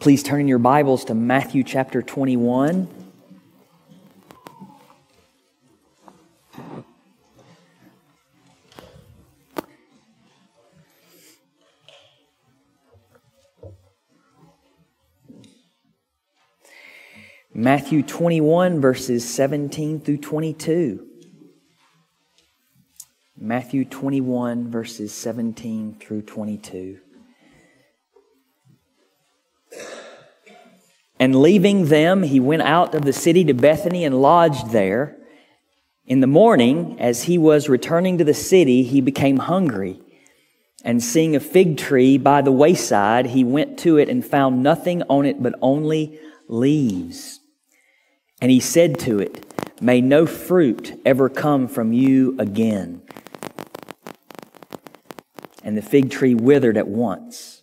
Please turn in your Bibles to Matthew chapter 21. Matthew 21, verses 17 through 22. Matthew 21, verses 17 through 22. And leaving them, he went out of the city to Bethany and lodged there. In the morning, as he was returning to the city, he became hungry. And seeing a fig tree by the wayside, he went to it and found nothing on it but only leaves. And he said to it, May no fruit ever come from you again. And the fig tree withered at once.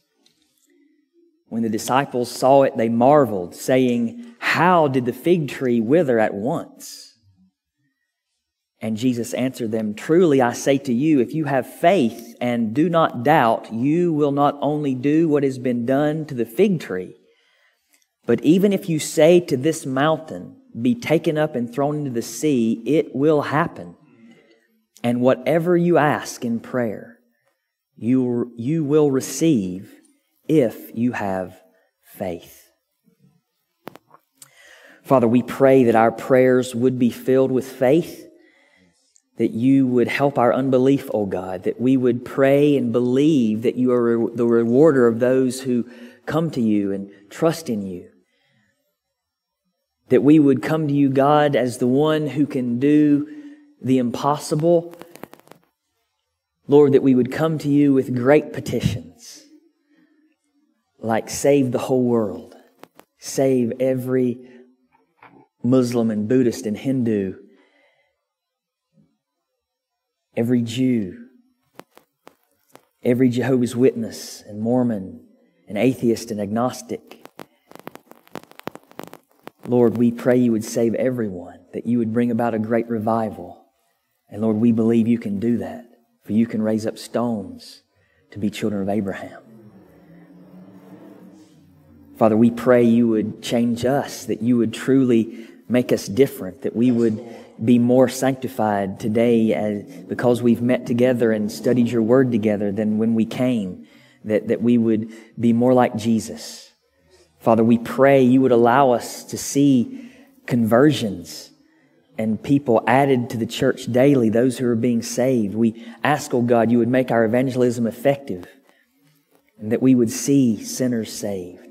When the disciples saw it, they marveled, saying, How did the fig tree wither at once? And Jesus answered them, Truly I say to you, if you have faith and do not doubt, you will not only do what has been done to the fig tree, but even if you say to this mountain, be taken up and thrown into the sea, it will happen. And whatever you ask in prayer, you, you will receive if you have faith. Father, we pray that our prayers would be filled with faith, that you would help our unbelief, O oh God, that we would pray and believe that you are the rewarder of those who come to you and trust in you that we would come to you, God, as the one who can do the impossible. Lord, that we would come to you with great petitions, like save the whole world, save every Muslim and Buddhist and Hindu, every Jew, every Jehovah's Witness and Mormon and atheist and agnostic Lord, we pray you would save everyone, that you would bring about a great revival. And Lord, we believe you can do that, for you can raise up stones to be children of Abraham. Father, we pray you would change us, that you would truly make us different, that we would be more sanctified today as, because we've met together and studied your word together than when we came, that, that we would be more like Jesus Father, we pray you would allow us to see conversions and people added to the church daily, those who are being saved. We ask, oh God, you would make our evangelism effective and that we would see sinners saved.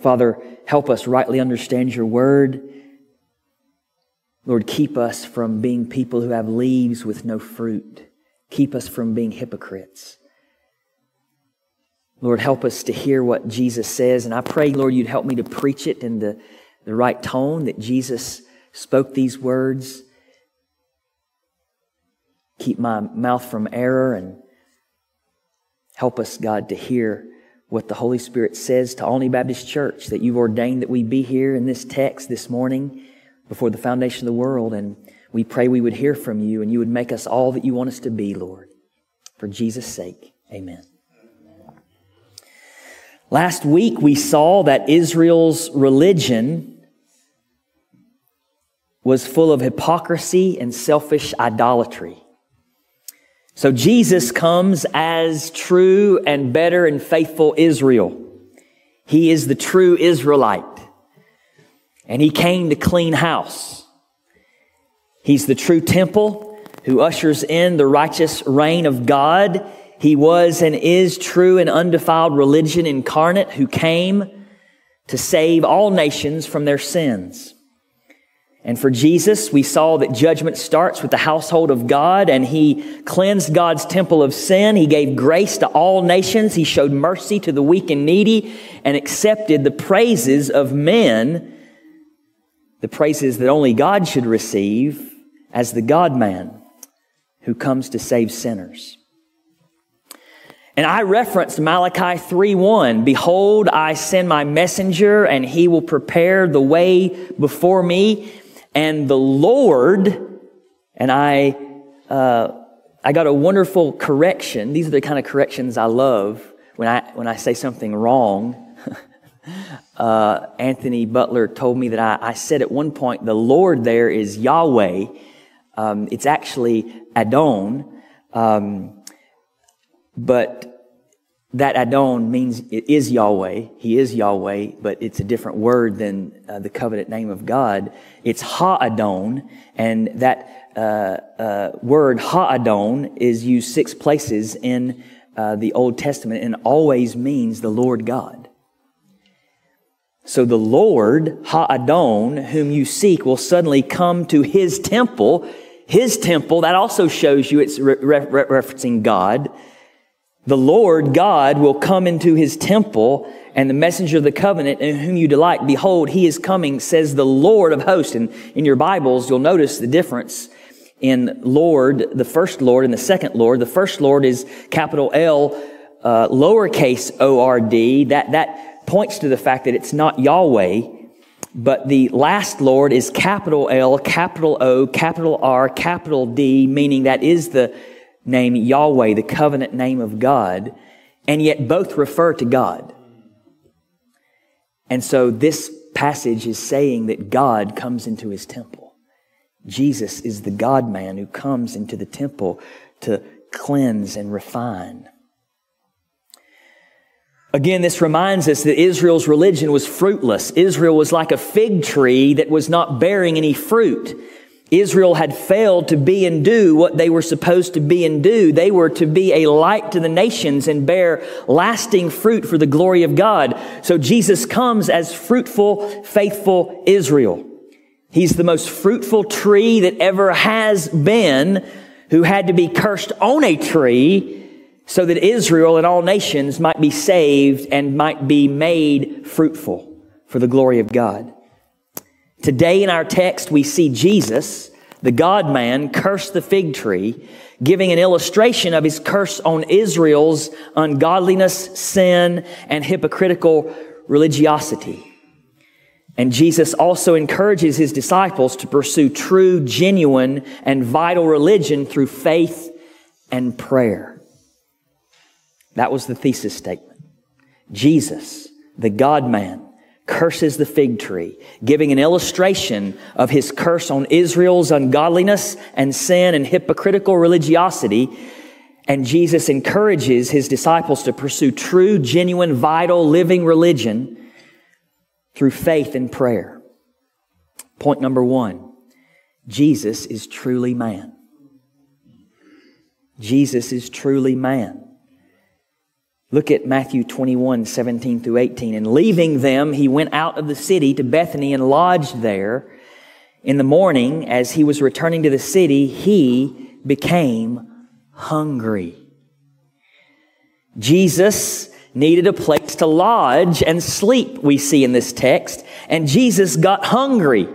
Father, help us rightly understand your word. Lord, keep us from being people who have leaves with no fruit. Keep us from being hypocrites. Lord, help us to hear what Jesus says. And I pray, Lord, you'd help me to preach it in the, the right tone that Jesus spoke these words. Keep my mouth from error and help us, God, to hear what the Holy Spirit says to Olney Baptist Church, that you've ordained that we be here in this text this morning before the foundation of the world. And we pray we would hear from you and you would make us all that you want us to be, Lord. For Jesus' sake, amen. Last week we saw that Israel's religion was full of hypocrisy and selfish idolatry. So Jesus comes as true and better and faithful Israel. He is the true Israelite. And he came to clean house. He's the true temple who ushers in the righteous reign of God he was and is true and undefiled religion incarnate who came to save all nations from their sins. And for Jesus, we saw that judgment starts with the household of God and he cleansed God's temple of sin. He gave grace to all nations. He showed mercy to the weak and needy and accepted the praises of men, the praises that only God should receive as the God man who comes to save sinners. And I referenced Malachi 3:1. Behold, I send my messenger and he will prepare the way before me. And the Lord, and I, uh, I got a wonderful correction. These are the kind of corrections I love when I, when I say something wrong, uh, Anthony Butler told me that I, I, said at one point the Lord there is Yahweh. Um, it's actually Adon. Um, but that Adon means it is Yahweh. He is Yahweh, but it's a different word than uh, the covenant name of God. It's Ha-Adon, and that uh, uh, word Ha-Adon is used six places in uh, the Old Testament and always means the Lord God. So the Lord, Ha-Adon, whom you seek, will suddenly come to his temple. His temple, that also shows you it's re- re- referencing God the Lord God will come into his temple and the messenger of the covenant in whom you delight, behold, he is coming, says the Lord of hosts. And in your Bibles, you'll notice the difference in Lord, the first Lord and the second Lord. The first Lord is capital L, uh, lowercase O-R-D. That, that points to the fact that it's not Yahweh, but the last Lord is capital L, capital O, capital R, capital D, meaning that is the name Yahweh, the covenant name of God, and yet both refer to God. And so this passage is saying that God comes into his temple. Jesus is the God man who comes into the temple to cleanse and refine. Again, this reminds us that Israel's religion was fruitless. Israel was like a fig tree that was not bearing any fruit. Israel had failed to be and do what they were supposed to be and do. They were to be a light to the nations and bear lasting fruit for the glory of God. So Jesus comes as fruitful, faithful Israel. He's the most fruitful tree that ever has been who had to be cursed on a tree so that Israel and all nations might be saved and might be made fruitful for the glory of God. Today in our text, we see Jesus, the God man, curse the fig tree, giving an illustration of his curse on Israel's ungodliness, sin, and hypocritical religiosity. And Jesus also encourages his disciples to pursue true, genuine, and vital religion through faith and prayer. That was the thesis statement. Jesus, the God man, curses the fig tree, giving an illustration of his curse on Israel's ungodliness and sin and hypocritical religiosity. And Jesus encourages his disciples to pursue true, genuine, vital, living religion through faith and prayer. Point number one Jesus is truly man. Jesus is truly man. Look at Matthew 21, 17 through 18. And leaving them, he went out of the city to Bethany and lodged there. In the morning, as he was returning to the city, he became hungry. Jesus needed a place to lodge and sleep, we see in this text. And Jesus got hungry.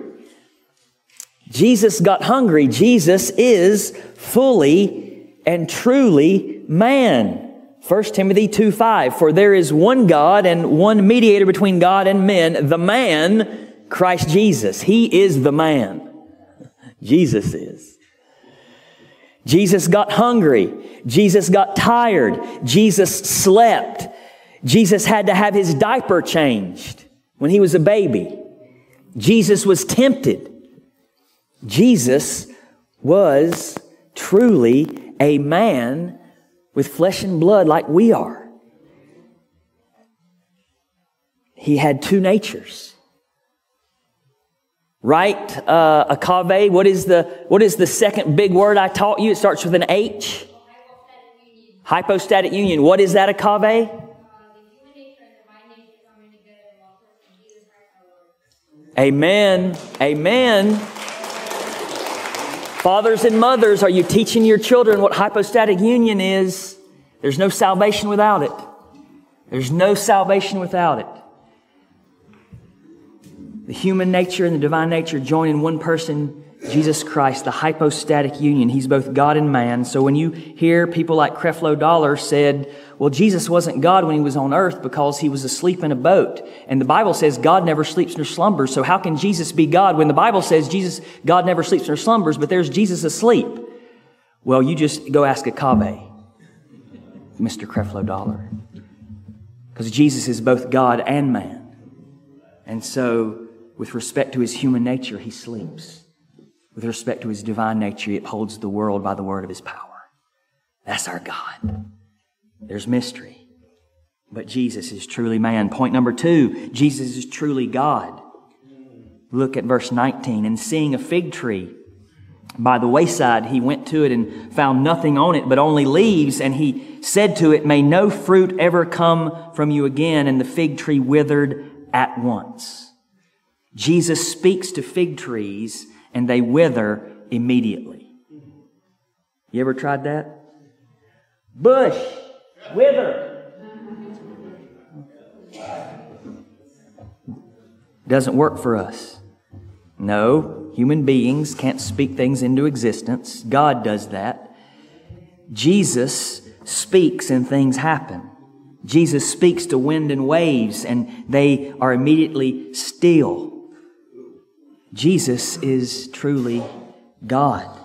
Jesus got hungry. Jesus is fully and truly man. 1 Timothy 2 5, for there is one God and one mediator between God and men, the man, Christ Jesus. He is the man. Jesus is. Jesus got hungry. Jesus got tired. Jesus slept. Jesus had to have his diaper changed when he was a baby. Jesus was tempted. Jesus was truly a man with flesh and blood like we are. He had two natures. Right? Uh, akave, what is, the, what is the second big word I taught you? It starts with an H. Hypostatic union. What is that, akave? Amen. Amen. Fathers and mothers, are you teaching your children what hypostatic union is? There's no salvation without it. There's no salvation without it. The human nature and the divine nature join in one person, Jesus Christ, the hypostatic union. He's both God and man. So when you hear people like Creflo Dollar said, well, Jesus wasn't God when he was on earth because he was asleep in a boat. And the Bible says God never sleeps nor slumbers. So how can Jesus be God when the Bible says Jesus, God never sleeps nor slumbers, but there's Jesus asleep? Well, you just go ask a Akabe, Mr. Creflo Dollar. Because Jesus is both God and man. And so, with respect to his human nature, he sleeps. With respect to his divine nature, he upholds the world by the word of his power. That's our God. There's mystery. But Jesus is truly man. Point number two Jesus is truly God. Look at verse 19. And seeing a fig tree by the wayside, he went to it and found nothing on it but only leaves. And he said to it, May no fruit ever come from you again. And the fig tree withered at once. Jesus speaks to fig trees and they wither immediately. You ever tried that? Bush, wither. Doesn't work for us. No, human beings can't speak things into existence. God does that. Jesus speaks and things happen. Jesus speaks to wind and waves and they are immediately still. Jesus is truly God.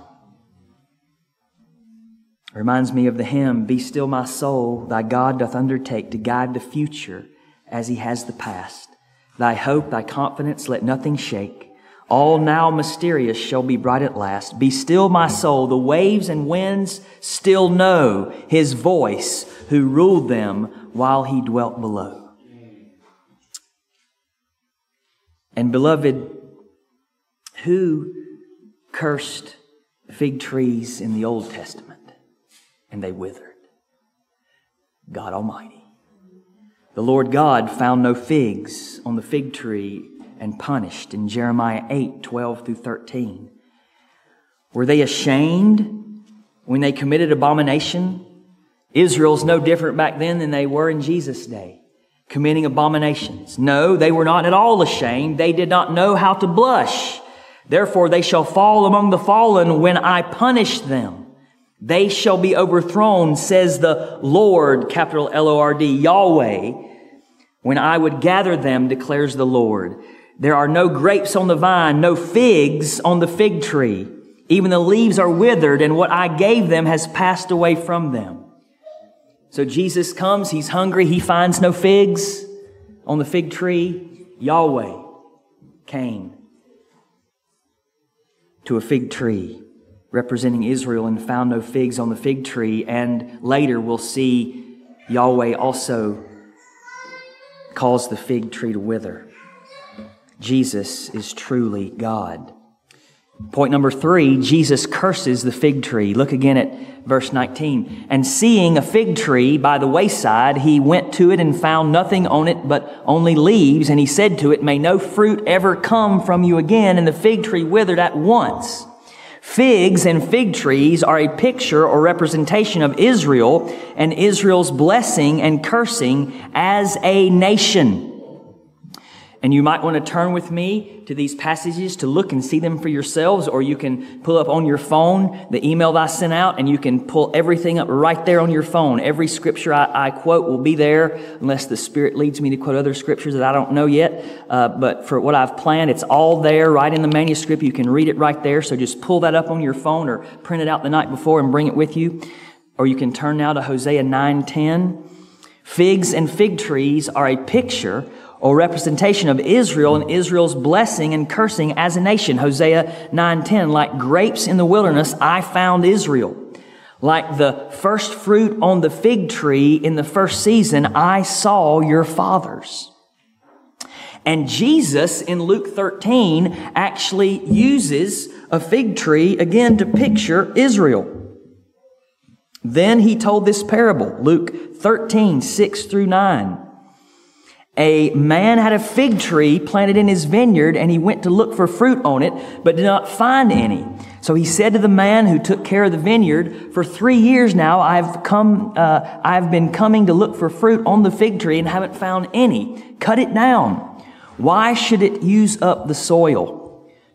Reminds me of the hymn, Be still my soul, thy God doth undertake to guide the future as he has the past. Thy hope, thy confidence, let nothing shake. All now mysterious shall be bright at last. Be still my soul, the waves and winds still know his voice who ruled them while he dwelt below. And beloved, who cursed fig trees in the Old Testament and they withered? God Almighty. The Lord God found no figs on the fig tree and punished in Jeremiah 8 12 through 13. Were they ashamed when they committed abomination? Israel's no different back then than they were in Jesus' day, committing abominations. No, they were not at all ashamed. They did not know how to blush. Therefore, they shall fall among the fallen when I punish them. They shall be overthrown, says the Lord, capital L O R D, Yahweh, when I would gather them, declares the Lord. There are no grapes on the vine, no figs on the fig tree. Even the leaves are withered, and what I gave them has passed away from them. So Jesus comes, he's hungry, he finds no figs on the fig tree. Yahweh came to a fig tree representing Israel and found no figs on the fig tree. And later we'll see Yahweh also cause the fig tree to wither. Jesus is truly God. Point number three, Jesus curses the fig tree. Look again at verse 19. And seeing a fig tree by the wayside, he went to it and found nothing on it but only leaves. And he said to it, May no fruit ever come from you again. And the fig tree withered at once. Figs and fig trees are a picture or representation of Israel and Israel's blessing and cursing as a nation. And you might want to turn with me to these passages to look and see them for yourselves, or you can pull up on your phone the email that I sent out, and you can pull everything up right there on your phone. Every scripture I, I quote will be there, unless the Spirit leads me to quote other scriptures that I don't know yet. Uh, but for what I've planned, it's all there, right in the manuscript. You can read it right there. So just pull that up on your phone, or print it out the night before and bring it with you. Or you can turn now to Hosea 9:10. Figs and fig trees are a picture or representation of Israel and Israel's blessing and cursing as a nation. Hosea 9:10 like grapes in the wilderness I found Israel. Like the first fruit on the fig tree in the first season I saw your fathers. And Jesus in Luke 13 actually uses a fig tree again to picture Israel. Then he told this parable, Luke 13, 6 through 9 a man had a fig tree planted in his vineyard and he went to look for fruit on it, but did not find any. So he said to the man who took care of the vineyard, for three years now I've come, uh, I've been coming to look for fruit on the fig tree and haven't found any. Cut it down. Why should it use up the soil?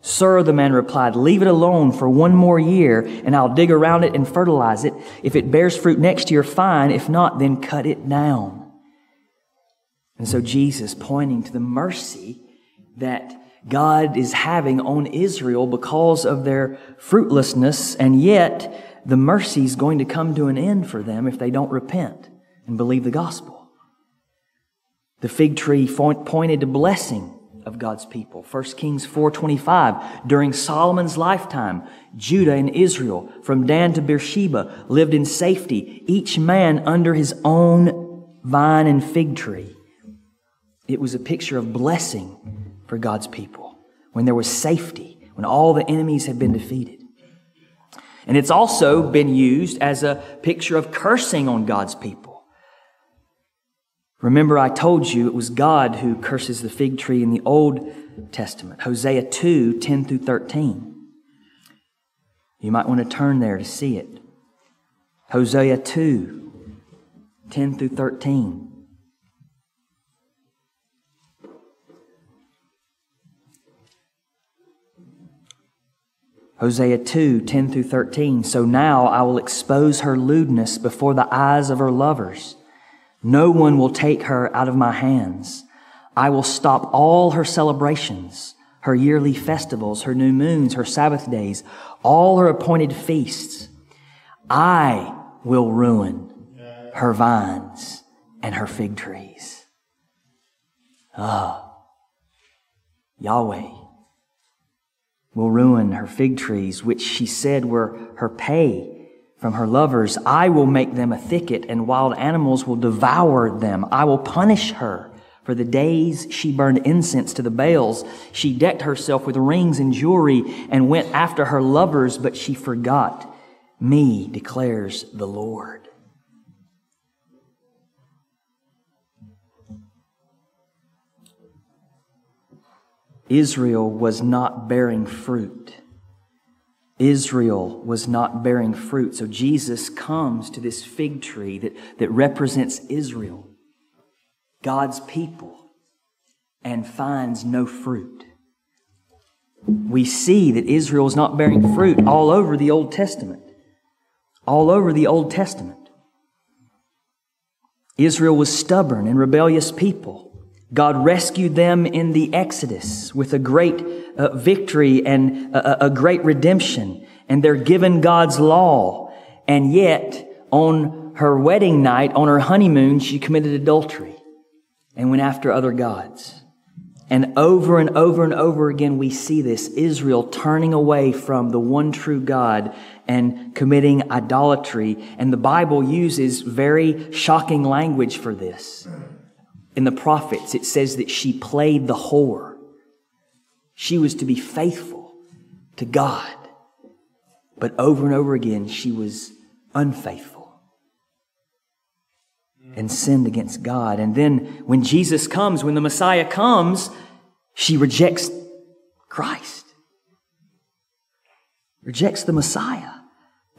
Sir, the man replied, leave it alone for one more year and I'll dig around it and fertilize it. If it bears fruit next year, fine. If not, then cut it down. And so Jesus pointing to the mercy that God is having on Israel because of their fruitlessness, and yet the mercy is going to come to an end for them if they don't repent and believe the gospel. The fig tree pointed to blessing of God's people. 1 Kings 4:25 during Solomon's lifetime Judah and Israel from Dan to Beersheba lived in safety each man under his own vine and fig tree. It was a picture of blessing for God's people when there was safety, when all the enemies had been defeated. And it's also been used as a picture of cursing on God's people. Remember, I told you it was God who curses the fig tree in the Old Testament, Hosea 2 10 through 13. You might want to turn there to see it. Hosea 2 10 through 13. Hosea 2 10 through 13. So now I will expose her lewdness before the eyes of her lovers no one will take her out of my hands. I will stop all her celebrations, her yearly festivals, her new moons, her Sabbath days, all her appointed feasts. I will ruin her vines and her fig trees. Ah, Yahweh will ruin her fig trees, which she said were her pay from her lovers. I will make them a thicket, and wild animals will devour them. I will punish her for the days she burned incense to the Baals. She decked herself with rings and jewelry and went after her lovers, but she forgot me, declares the Lord. Israel was not bearing fruit. Israel was not bearing fruit. So Jesus comes to this fig tree that, that represents Israel, God's people, and finds no fruit. We see that Israel is not bearing fruit all over the Old Testament. All over the Old Testament. Israel was stubborn and rebellious people. God rescued them in the Exodus with a great uh, victory and a, a great redemption. And they're given God's law. And yet, on her wedding night, on her honeymoon, she committed adultery and went after other gods. And over and over and over again, we see this Israel turning away from the one true God and committing idolatry. And the Bible uses very shocking language for this in the prophets, it says that she played the whore. She was to be faithful to God. But over and over again, she was unfaithful and sinned against God. And then when Jesus comes, when the Messiah comes, she rejects Christ, rejects the Messiah.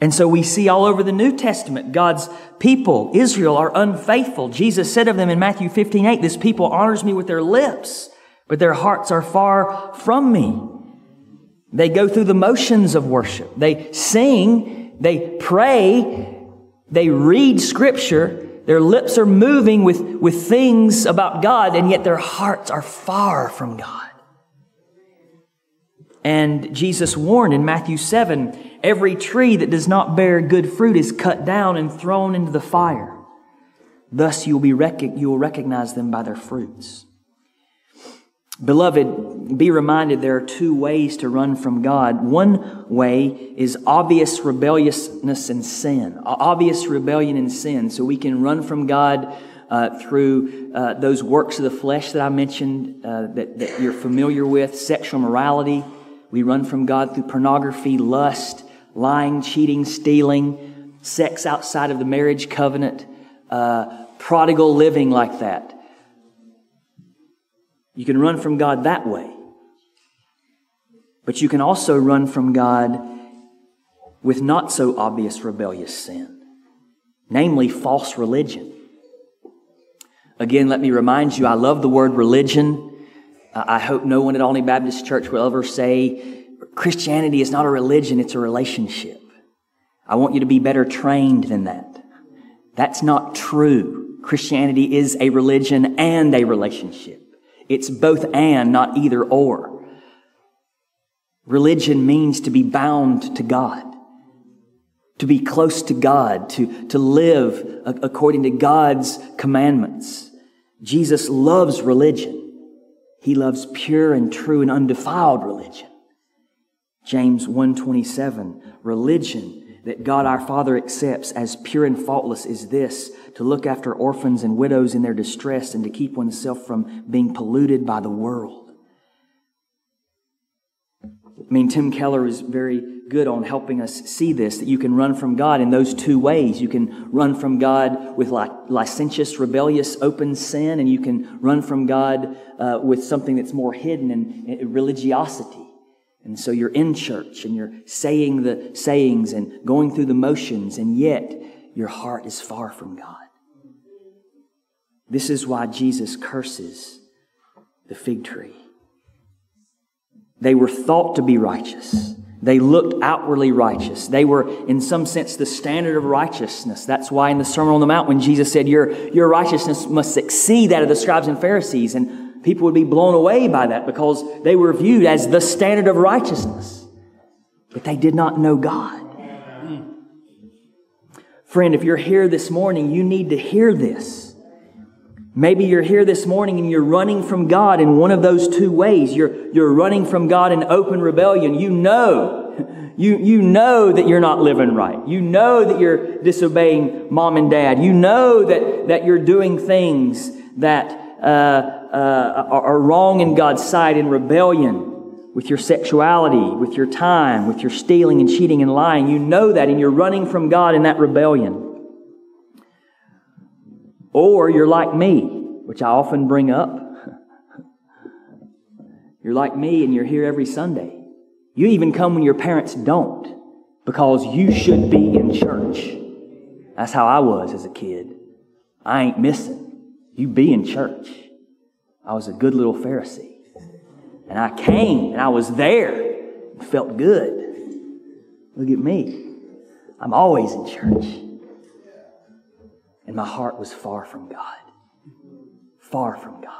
And so we see all over the New Testament, God's people, Israel, are unfaithful. Jesus said of them in Matthew 15, 8, this people honors me with their lips, but their hearts are far from me. They go through the motions of worship. They sing, they pray, they read scripture. Their lips are moving with, with things about God, and yet their hearts are far from God. And Jesus warned in Matthew 7 every tree that does not bear good fruit is cut down and thrown into the fire. Thus you will, be rec- you will recognize them by their fruits. Beloved, be reminded there are two ways to run from God. One way is obvious rebelliousness and sin, obvious rebellion and sin. So we can run from God uh, through uh, those works of the flesh that I mentioned uh, that, that you're familiar with sexual morality, we run from God through pornography, lust, lying, cheating, stealing, sex outside of the marriage covenant, uh, prodigal living like that. You can run from God that way. But you can also run from God with not so obvious rebellious sin, namely false religion. Again, let me remind you, I love the word religion. I hope no one at Olney Baptist Church will ever say Christianity is not a religion, it's a relationship. I want you to be better trained than that. That's not true. Christianity is a religion and a relationship. It's both and, not either or. Religion means to be bound to God, to be close to God, to, to live according to God's commandments. Jesus loves religion. He loves pure and true and undefiled religion. James 1:27 Religion that God our Father accepts as pure and faultless is this to look after orphans and widows in their distress and to keep oneself from being polluted by the world. I mean, Tim Keller is very good on helping us see this that you can run from God in those two ways. You can run from God with licentious, rebellious, open sin, and you can run from God uh, with something that's more hidden and religiosity. And so you're in church and you're saying the sayings and going through the motions, and yet your heart is far from God. This is why Jesus curses the fig tree. They were thought to be righteous. They looked outwardly righteous. They were, in some sense, the standard of righteousness. That's why in the Sermon on the Mount, when Jesus said, Your, your righteousness must exceed that of the scribes and Pharisees, and people would be blown away by that because they were viewed as the standard of righteousness. But they did not know God. Friend, if you're here this morning, you need to hear this. Maybe you're here this morning and you're running from God in one of those two ways. You're, you're running from God in open rebellion. You know, you, you know that you're not living right. You know that you're disobeying mom and dad. You know that, that you're doing things that uh, uh, are wrong in God's sight in rebellion with your sexuality, with your time, with your stealing and cheating and lying. You know that and you're running from God in that rebellion. Or you're like me, which I often bring up. you're like me and you're here every Sunday. You even come when your parents don't because you should be in church. That's how I was as a kid. I ain't missing. You be in church. I was a good little Pharisee. And I came and I was there. It felt good. Look at me. I'm always in church. And my heart was far from God. Far from God.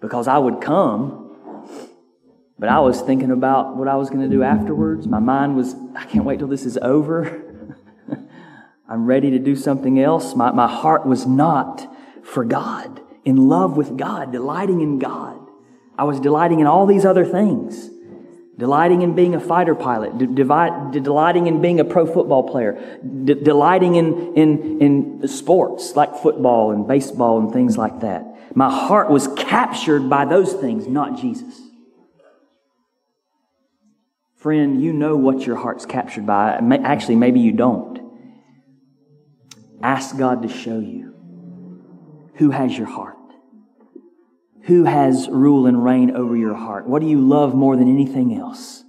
Because I would come, but I was thinking about what I was going to do afterwards. My mind was, I can't wait till this is over. I'm ready to do something else. My, my heart was not for God in love with God, delighting in God. I was delighting in all these other things. Delighting in being a fighter pilot, delighting in being a pro football player, delighting in, in, in sports like football and baseball and things like that. My heart was captured by those things, not Jesus. Friend, you know what your heart's captured by. Actually, maybe you don't. Ask God to show you who has your heart? Who has rule and reign over your heart? What do you love more than anything else?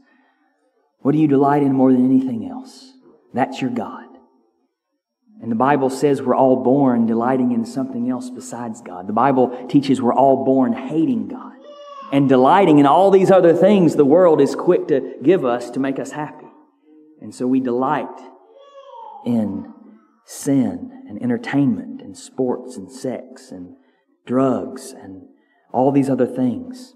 What do you delight in more than anything else? That's your God. And the Bible says we're all born delighting in something else besides God. The Bible teaches we're all born hating God and delighting in all these other things the world is quick to give us to make us happy. And so we delight in sin and entertainment sports and sex and drugs and all these other things.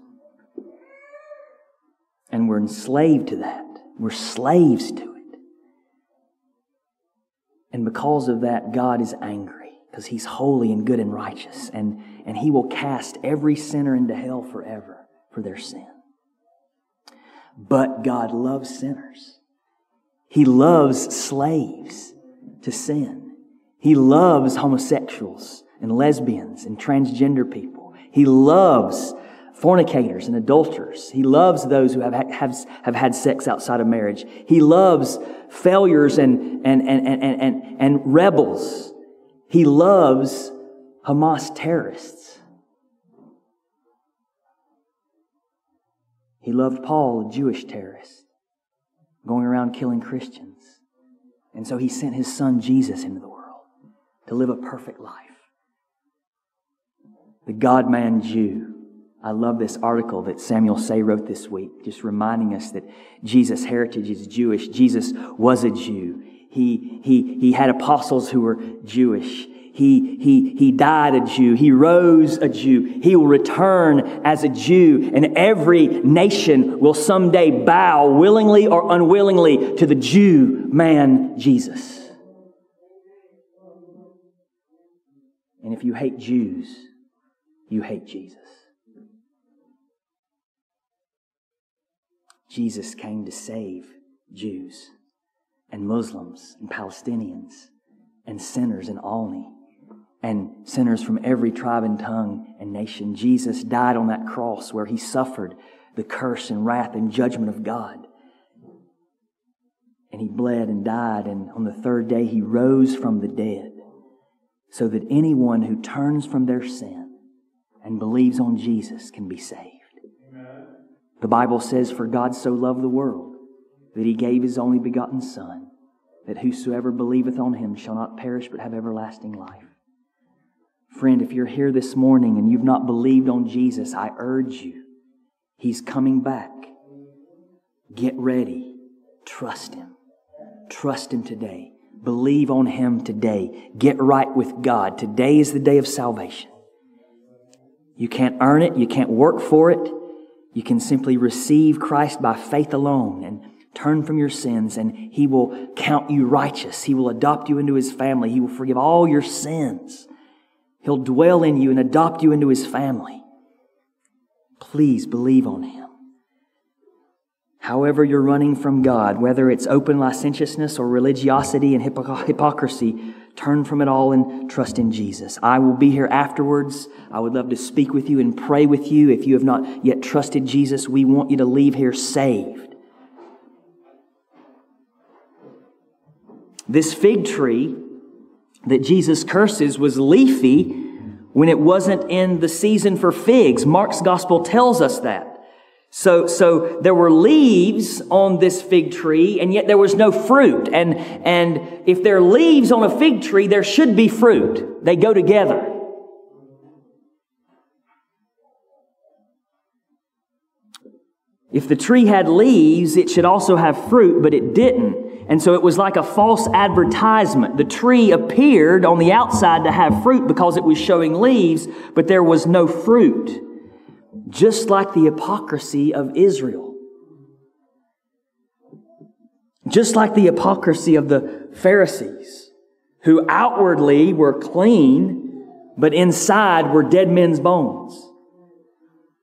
And we're enslaved to that. We're slaves to it. And because of that, God is angry because He's holy and good and righteous. And, and He will cast every sinner into hell forever for their sin. But God loves sinners. He loves slaves to sin. He loves homosexuals and lesbians and transgender people. He loves fornicators and adulterers. He loves those who have, have, have had sex outside of marriage. He loves failures and, and, and, and, and, and rebels. He loves Hamas terrorists. He loved Paul, a Jewish terrorist, going around killing Christians. And so he sent his son Jesus into the to live a perfect life. The God man Jew. I love this article that Samuel Sey wrote this week, just reminding us that Jesus' heritage is Jewish. Jesus was a Jew. He, he, he had apostles who were Jewish. He, he, he died a Jew. He rose a Jew. He will return as a Jew. And every nation will someday bow willingly or unwillingly to the Jew man Jesus. And if you hate Jews, you hate Jesus. Jesus came to save Jews and Muslims and Palestinians and sinners in Olney and sinners from every tribe and tongue and nation. Jesus died on that cross where he suffered the curse and wrath and judgment of God. And he bled and died, and on the third day he rose from the dead so that anyone who turns from their sin and believes on Jesus can be saved. Amen. The Bible says, For God so loved the world that he gave his only begotten Son, that whosoever believeth on him shall not perish but have everlasting life. Friend, if you're here this morning and you've not believed on Jesus, I urge you, he's coming back. Get ready. Trust him. Trust him today. Believe on him today. Get right with God. Today is the day of salvation. You can't earn it. You can't work for it. You can simply receive Christ by faith alone and turn from your sins and he will count you righteous. He will adopt you into his family. He will forgive all your sins. He'll dwell in you and adopt you into his family. Please believe on him. However, you're running from God, whether it's open licentiousness or religiosity and hypocrisy, turn from it all and trust in Jesus. I will be here afterwards. I would love to speak with you and pray with you. If you have not yet trusted Jesus, we want you to leave here saved. This fig tree that Jesus curses was leafy when it wasn't in the season for figs. Mark's gospel tells us that. So, so there were leaves on this fig tree, and yet there was no fruit. And, and if there are leaves on a fig tree, there should be fruit. They go together. If the tree had leaves, it should also have fruit, but it didn't. And so it was like a false advertisement. The tree appeared on the outside to have fruit because it was showing leaves, but there was no fruit. Just like the hypocrisy of Israel. Just like the hypocrisy of the Pharisees, who outwardly were clean, but inside were dead men's bones.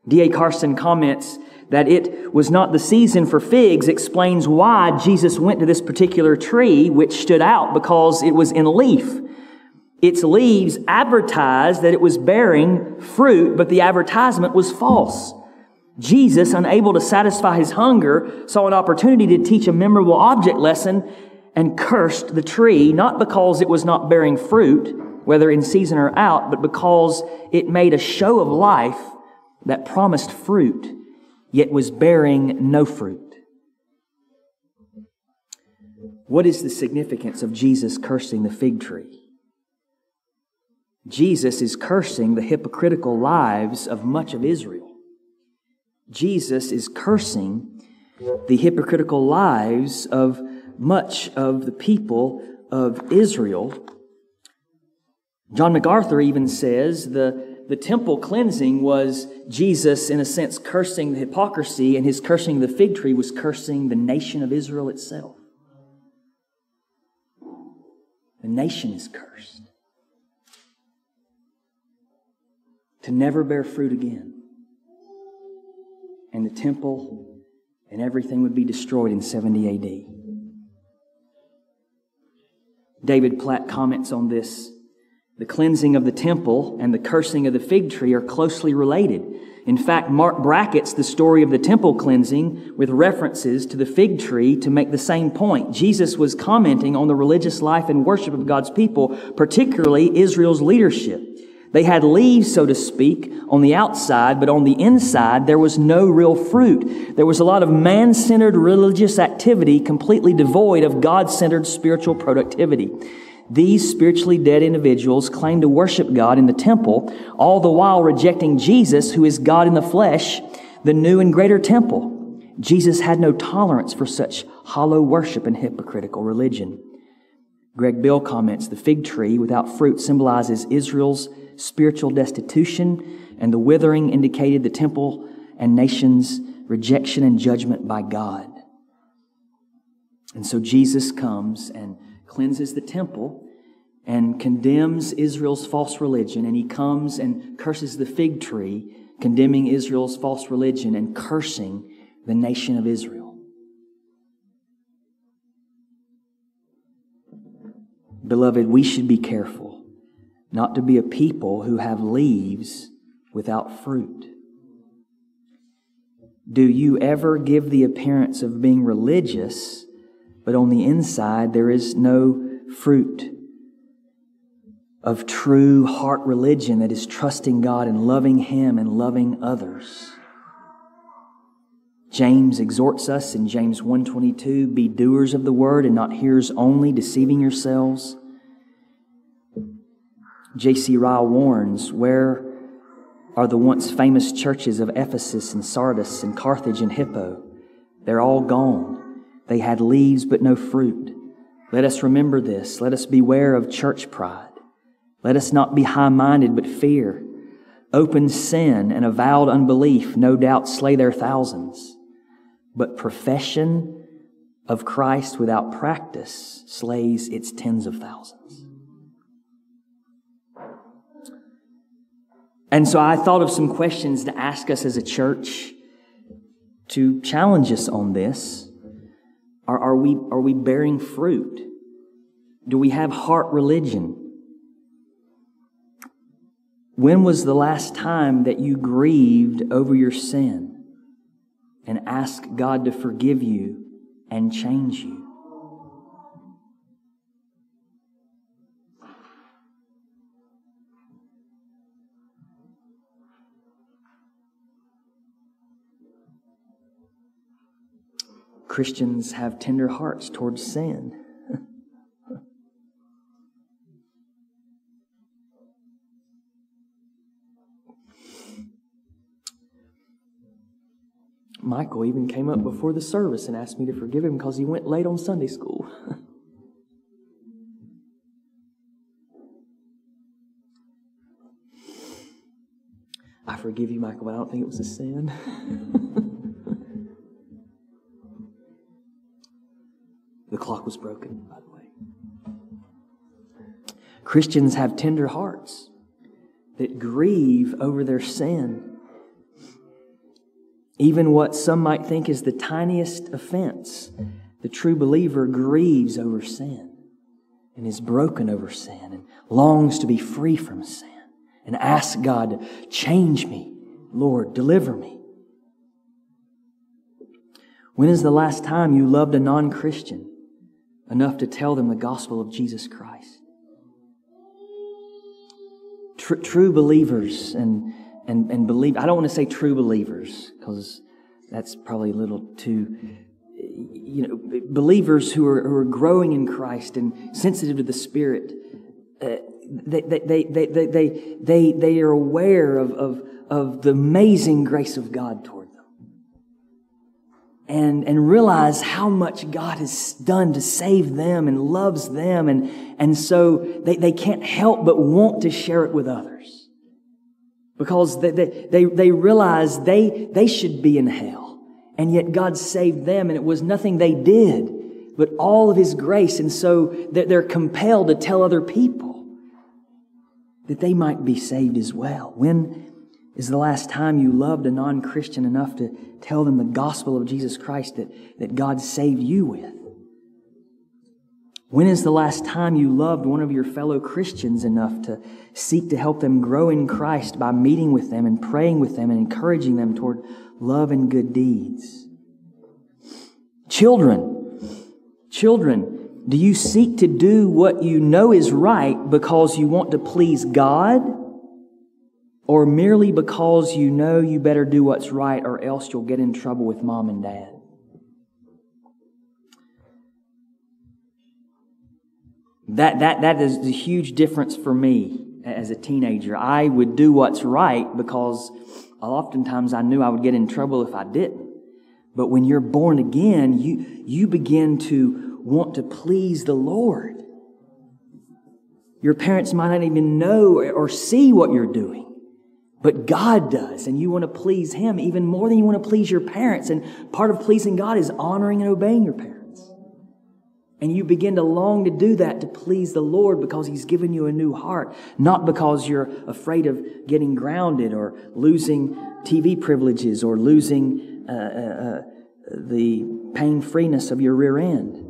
D.A. Carson comments, that it was not the season for figs explains why Jesus went to this particular tree, which stood out because it was in leaf. Its leaves advertised that it was bearing fruit, but the advertisement was false. Jesus, unable to satisfy his hunger, saw an opportunity to teach a memorable object lesson and cursed the tree, not because it was not bearing fruit, whether in season or out, but because it made a show of life that promised fruit yet was bearing no fruit. What is the significance of Jesus cursing the fig tree? Jesus is cursing the hypocritical lives of much of Israel. Jesus is cursing the hypocritical lives of much of the people of Israel. John MacArthur even says the the temple cleansing was Jesus, in a sense, cursing the hypocrisy, and his cursing the fig tree was cursing the nation of Israel itself. The nation is cursed to never bear fruit again. And the temple and everything would be destroyed in 70 AD. David Platt comments on this the cleansing of the temple and the cursing of the fig tree are closely related. In fact, Mark brackets the story of the temple cleansing with references to the fig tree to make the same point. Jesus was commenting on the religious life and worship of God's people, particularly Israel's leadership. They had leaves, so to speak, on the outside, but on the inside, there was no real fruit. There was a lot of man centered religious activity completely devoid of God centered spiritual productivity. These spiritually dead individuals claim to worship God in the temple, all the while rejecting Jesus, who is God in the flesh, the new and greater temple. Jesus had no tolerance for such hollow worship and hypocritical religion. Greg Beale comments the fig tree without fruit symbolizes Israel's spiritual destitution, and the withering indicated the temple and nation's rejection and judgment by God. And so Jesus comes and cleanses the temple and condemns Israel's false religion, and he comes and curses the fig tree, condemning Israel's false religion and cursing the nation of Israel. Beloved, we should be careful not to be a people who have leaves without fruit. Do you ever give the appearance of being religious, but on the inside there is no fruit? of true heart religion that is trusting God and loving Him and loving others. James exhorts us in James 1:22, be doers of the word and not hearers only, deceiving yourselves. J.C. Ryle warns, where are the once famous churches of Ephesus and Sardis and Carthage and Hippo? They're all gone. They had leaves but no fruit. Let us remember this. Let us beware of church pride. Let us not be high minded, but fear. Open sin and avowed unbelief no doubt slay their thousands, but profession of Christ without practice slays its tens of thousands. And so I thought of some questions to ask us as a church to challenge us on this. Are, are, we, are we bearing fruit? Do we have heart religion? When was the last time that you grieved over your sin and asked God to forgive you and change you? Christians have tender hearts towards sin. Michael even came up before the service and asked me to forgive him because he went late on Sunday school. I forgive you, Michael, but I don't think it was a sin. was broken, by the way. Christians have tender hearts that grieve over their sin even what some might think is the tiniest offense, the true believer grieves over sin and is broken over sin and longs to be free from sin and asks God to change me. Lord, deliver me. When is the last time you loved a non Christian enough to tell them the gospel of Jesus Christ? Tr- true believers and and, and believe. I don't want to say true believers because that's probably a little too, you know, believers who are, who are growing in Christ and sensitive to the Spirit. Uh, they, they, they, they, they, they, they are aware of, of, of the amazing grace of God toward. And, and realize how much God has done to save them and loves them. And, and so they, they can't help but want to share it with others because they, they, they, they realized they, they should be in hell. And yet God saved them and it was nothing they did, but all of His grace. And so they're compelled to tell other people that they might be saved as well. When is the last time you loved a non-Christian enough to tell them the gospel of Jesus Christ that, that God saved you with? When is the last time you loved one of your fellow Christians enough to seek to help them grow in Christ by meeting with them and praying with them and encouraging them toward love and good deeds? Children, children, do you seek to do what you know is right because you want to please God? Or merely because you know you better do what's right or else you'll get in trouble with mom and dad? That, that, that is a huge difference for me as a teenager. I would do what's right because oftentimes I knew I would get in trouble if I didn't. But when you're born again, you, you begin to want to please the Lord. Your parents might not even know or see what you're doing, but God does, and you want to please Him even more than you want to please your parents. And part of pleasing God is honoring and obeying your parents. And you begin to long to do that to please the Lord because He's given you a new heart, not because you're afraid of getting grounded or losing TV privileges or losing uh, uh, uh, the pain freeness of your rear end.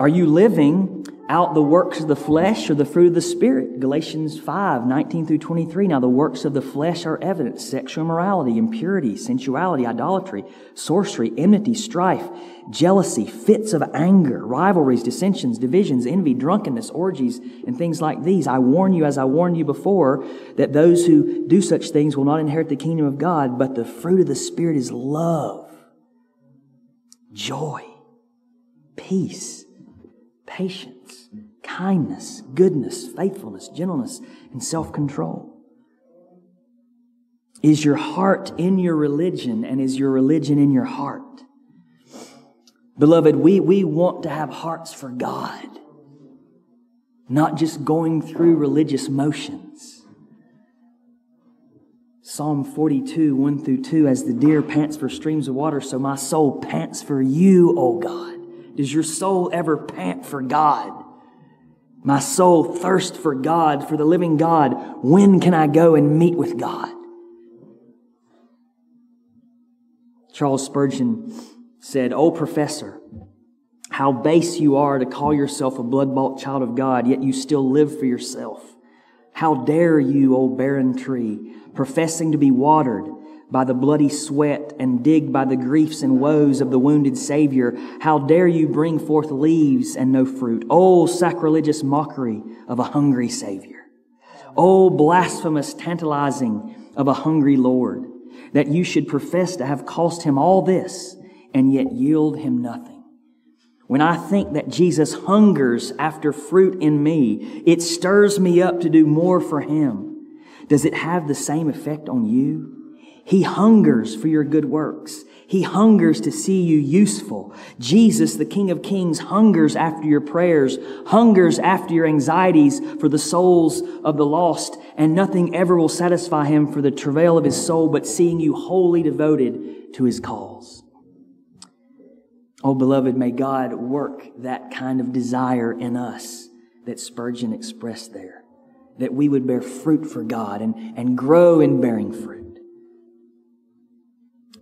Are you living out the works of the flesh or the fruit of the Spirit. Galatians 5, 19 through 23. Now the works of the flesh are evident. Sexual immorality, impurity, sensuality, idolatry, sorcery, enmity, strife, jealousy, fits of anger, rivalries, dissensions, divisions, envy, drunkenness, orgies, and things like these. I warn you, as I warned you before, that those who do such things will not inherit the kingdom of God, but the fruit of the Spirit is love, joy, peace, patience kindness, goodness, faithfulness, gentleness, and self control? Is your heart in your religion and is your religion in your heart? Beloved, we, we want to have hearts for God, not just going through religious motions. Psalm 42, 1 through 2, as the deer pants for streams of water, so my soul pants for you, O God. Does your soul ever pant for God? My soul thirsts for God, for the living God. When can I go and meet with God? Charles Spurgeon said, Oh, professor, how base you are to call yourself a blood bought child of God, yet you still live for yourself. How dare you, O barren tree, professing to be watered, by the bloody sweat and digged by the griefs and woes of the wounded Savior. How dare you bring forth leaves and no fruit? Oh, sacrilegious mockery of a hungry Savior. Oh, blasphemous tantalizing of a hungry Lord, that you should profess to have cost him all this and yet yield him nothing. When I think that Jesus hungers after fruit in me, it stirs me up to do more for him. Does it have the same effect on you? He hungers for your good works. He hungers to see you useful. Jesus, the King of Kings, hungers after your prayers, hungers after your anxieties for the souls of the lost, and nothing ever will satisfy him for the travail of his soul but seeing you wholly devoted to his cause. Oh, beloved, may God work that kind of desire in us that Spurgeon expressed there, that we would bear fruit for God and, and grow in bearing fruit.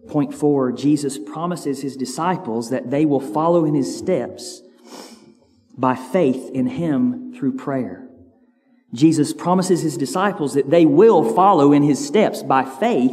Point four, Jesus promises his disciples that they will follow in his steps by faith in him through prayer. Jesus promises his disciples that they will follow in his steps by faith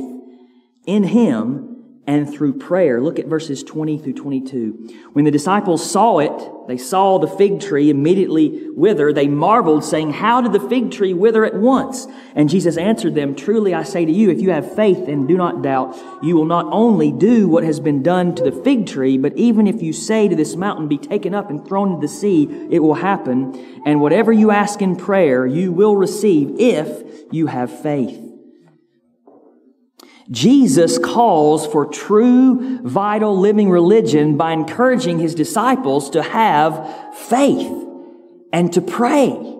in him and through prayer. Look at verses 20 through 22. When the disciples saw it, they saw the fig tree immediately wither. They marveled, saying, How did the fig tree wither at once? And Jesus answered them, Truly I say to you, if you have faith and do not doubt, you will not only do what has been done to the fig tree, but even if you say to this mountain, Be taken up and thrown into the sea, it will happen. And whatever you ask in prayer, you will receive if you have faith. Jesus calls for true, vital, living religion by encouraging his disciples to have faith and to pray.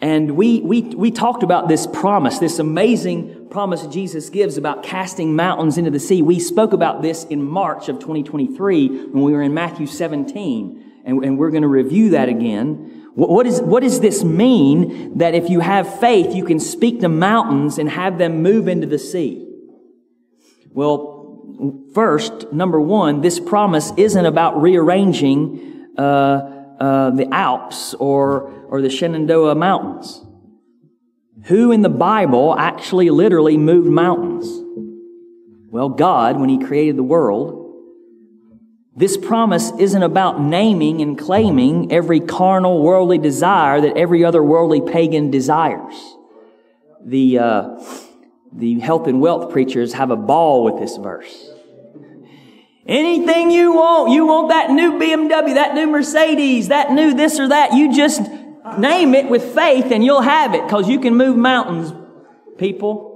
And we, we, we talked about this promise, this amazing promise Jesus gives about casting mountains into the sea. We spoke about this in March of 2023 when we were in Matthew 17, and, and we're going to review that again. What, is, what does this mean that if you have faith, you can speak to mountains and have them move into the sea? Well, first, number one, this promise isn't about rearranging uh, uh, the Alps or, or the Shenandoah Mountains. Who in the Bible actually literally moved mountains? Well, God, when He created the world, this promise isn't about naming and claiming every carnal, worldly desire that every other worldly pagan desires. The, uh, the health and wealth preachers have a ball with this verse. Anything you want, you want that new BMW, that new Mercedes, that new this or that, you just name it with faith and you'll have it because you can move mountains, people.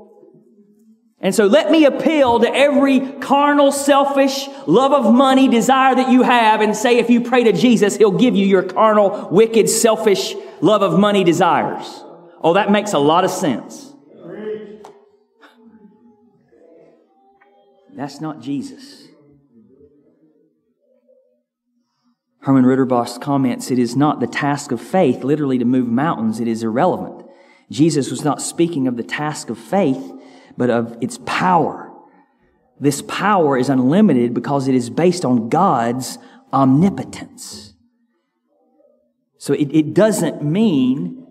And so let me appeal to every carnal, selfish, love of money desire that you have and say if you pray to Jesus, He'll give you your carnal, wicked, selfish, love of money desires. Oh, that makes a lot of sense. That's not Jesus. Herman Ridderbos comments, it is not the task of faith, literally to move mountains, it is irrelevant. Jesus was not speaking of the task of faith, but of its power. This power is unlimited because it is based on God's omnipotence. So it, it doesn't mean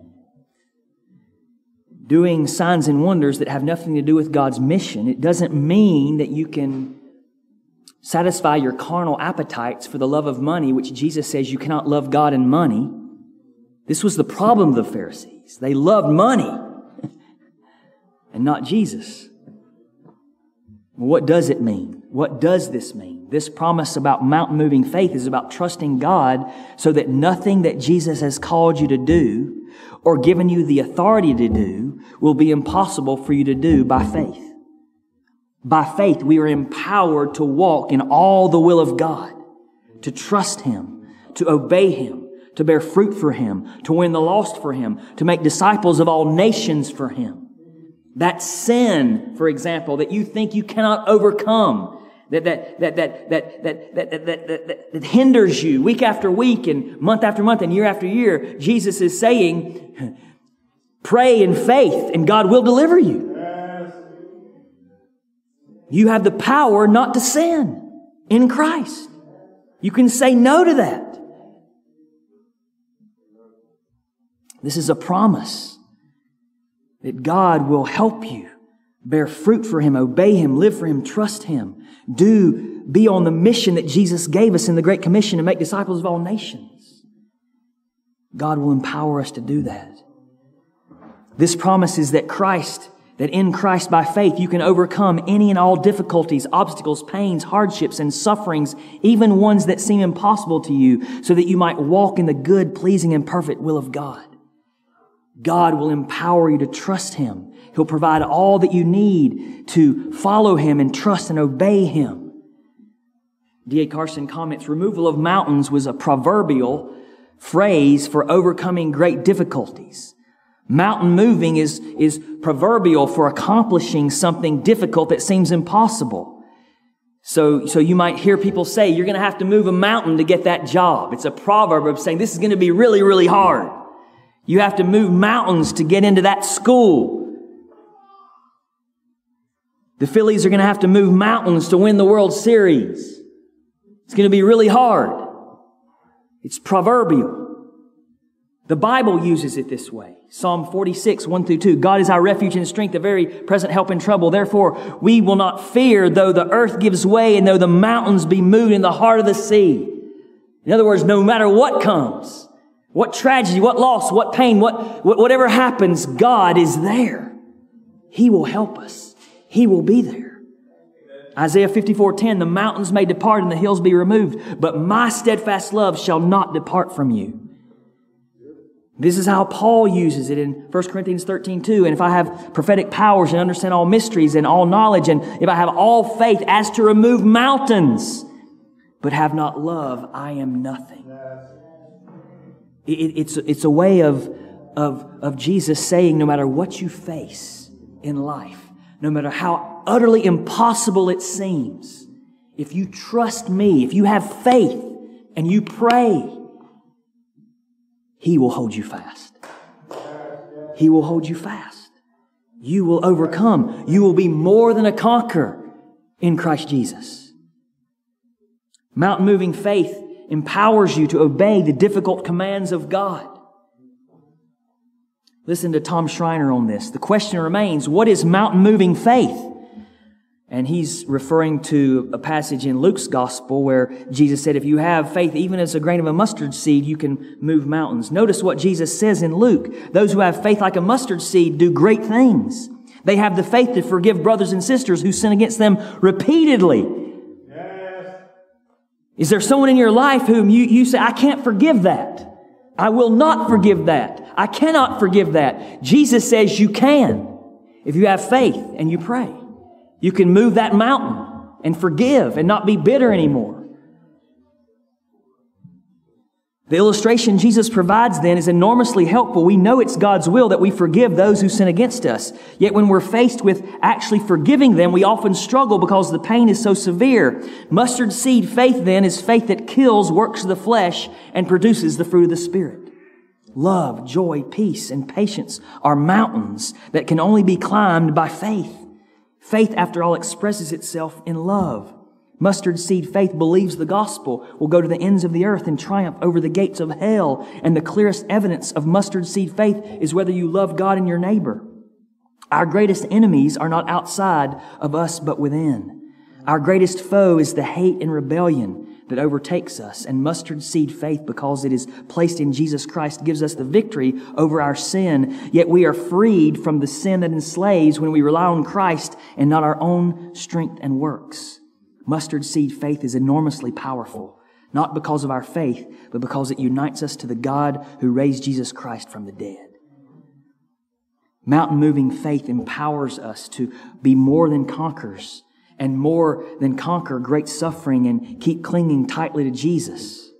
doing signs and wonders that have nothing to do with God's mission. It doesn't mean that you can satisfy your carnal appetites for the love of money, which Jesus says you cannot love God and money. This was the problem of the Pharisees. They loved money and not Jesus. What does it mean? What does this mean? This promise about mountain moving faith is about trusting God so that nothing that Jesus has called you to do or given you the authority to do will be impossible for you to do by faith. By faith, we are empowered to walk in all the will of God, to trust Him, to obey Him, to bear fruit for Him, to win the lost for Him, to make disciples of all nations for Him. That sin, for example, that you think you cannot overcome, that, that, that, that, that, that, that, that, that, that, that hinders you week after week and month after month and year after year, Jesus is saying, pray in faith and God will deliver you. You have the power not to sin in Christ. You can say no to that. This is a promise that God will help you bear fruit for Him, obey Him, live for Him, trust Him, do, be on the mission that Jesus gave us in the Great Commission to make disciples of all nations. God will empower us to do that. This promise is that Christ, that in Christ by faith you can overcome any and all difficulties, obstacles, pains, hardships, and sufferings, even ones that seem impossible to you, so that you might walk in the good, pleasing, and perfect will of God. God will empower you to trust Him. He'll provide all that you need to follow Him and trust and obey Him. D.A. Carson comments, removal of mountains was a proverbial phrase for overcoming great difficulties. Mountain moving is, is proverbial for accomplishing something difficult that seems impossible. So, so you might hear people say, you're going to have to move a mountain to get that job. It's a proverb of saying this is going to be really, really hard. You have to move mountains to get into that school. The Phillies are going to have to move mountains to win the World Series. It's going to be really hard. It's proverbial. The Bible uses it this way. Psalm 46, 1 through 2. God is our refuge and strength, a very present help in trouble. Therefore, we will not fear though the earth gives way and though the mountains be moved in the heart of the sea. In other words, no matter what comes, what tragedy, what loss, what pain, what, whatever happens, God is there. He will help us. He will be there. Isaiah 54:10 The mountains may depart and the hills be removed, but my steadfast love shall not depart from you. This is how Paul uses it in 1 Corinthians 13, 2. And if I have prophetic powers and understand all mysteries and all knowledge, and if I have all faith as to remove mountains, but have not love, I am nothing. It, it's, it's a way of, of, of Jesus saying, no matter what you face in life, no matter how utterly impossible it seems, if you trust me, if you have faith and you pray, He will hold you fast. He will hold you fast. You will overcome. You will be more than a conqueror in Christ Jesus. Mountain moving faith empowers you to obey the difficult commands of God. Listen to Tom Schreiner on this. The question remains, what is mountain moving faith? And he's referring to a passage in Luke's gospel where Jesus said, if you have faith even as a grain of a mustard seed, you can move mountains. Notice what Jesus says in Luke. Those who have faith like a mustard seed do great things. They have the faith to forgive brothers and sisters who sin against them repeatedly is there someone in your life whom you, you say, I can't forgive that? I will not forgive that. I cannot forgive that. Jesus says you can if you have faith and you pray. You can move that mountain and forgive and not be bitter anymore. The illustration Jesus provides then is enormously helpful. We know it's God's will that we forgive those who sin against us. Yet when we're faced with actually forgiving them, we often struggle because the pain is so severe. Mustard seed faith then is faith that kills works of the flesh and produces the fruit of the Spirit. Love, joy, peace, and patience are mountains that can only be climbed by faith. Faith, after all, expresses itself in love. Mustard seed faith believes the gospel will go to the ends of the earth and triumph over the gates of hell. And the clearest evidence of mustard seed faith is whether you love God and your neighbor. Our greatest enemies are not outside of us, but within. Our greatest foe is the hate and rebellion that overtakes us. And mustard seed faith, because it is placed in Jesus Christ, gives us the victory over our sin. Yet we are freed from the sin that enslaves when we rely on Christ and not our own strength and works. Mustard seed faith is enormously powerful, not because of our faith, but because it unites us to the God who raised Jesus Christ from the dead. Mountain moving faith empowers us to be more than conquerors and more than conquer great suffering and keep clinging tightly to Jesus.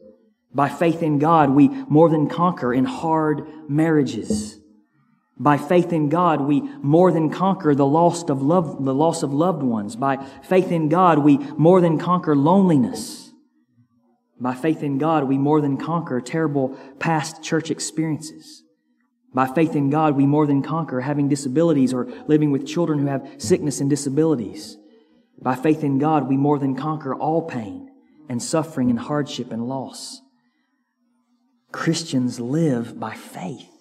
By faith in God, we more than conquer in hard marriages. By faith in God, we more than conquer the loss of love, the loss of loved ones. By faith in God, we more than conquer loneliness. By faith in God, we more than conquer terrible past church experiences. By faith in God, we more than conquer having disabilities or living with children who have sickness and disabilities. By faith in God, we more than conquer all pain and suffering and hardship and loss. Christians live by faith.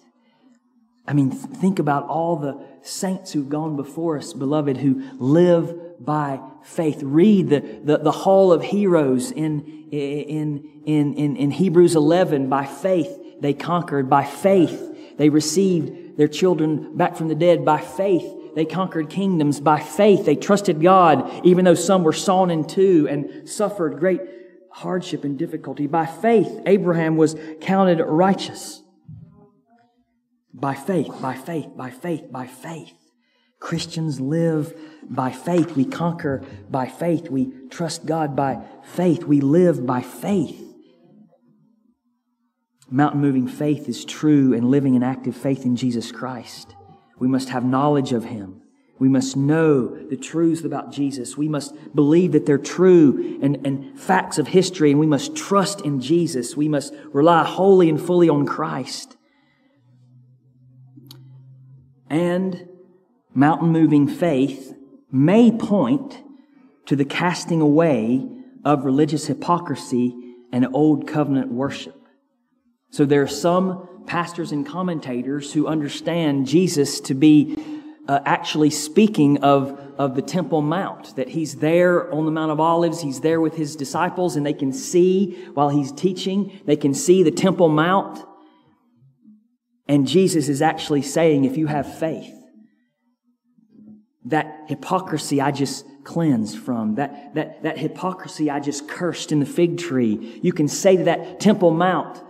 I mean, think about all the saints who've gone before us, beloved, who live by faith. Read the, the, the Hall of Heroes in, in, in, in, in Hebrews 11. By faith, they conquered. By faith, they received their children back from the dead. By faith, they conquered kingdoms. By faith, they trusted God, even though some were sawn in two and suffered great hardship and difficulty. By faith, Abraham was counted righteous. By faith, by faith, by faith, by faith. Christians live by faith. We conquer by faith. We trust God by faith. We live by faith. Mountain moving faith is true and living in active faith in Jesus Christ. We must have knowledge of Him. We must know the truths about Jesus. We must believe that they're true and, and facts of history, and we must trust in Jesus. We must rely wholly and fully on Christ. And mountain moving faith may point to the casting away of religious hypocrisy and old covenant worship. So there are some pastors and commentators who understand Jesus to be uh, actually speaking of, of the Temple Mount, that he's there on the Mount of Olives, he's there with his disciples, and they can see while he's teaching, they can see the Temple Mount. And Jesus is actually saying, if you have faith, that hypocrisy I just cleansed from, that, that, that hypocrisy I just cursed in the fig tree, you can say to that Temple Mount,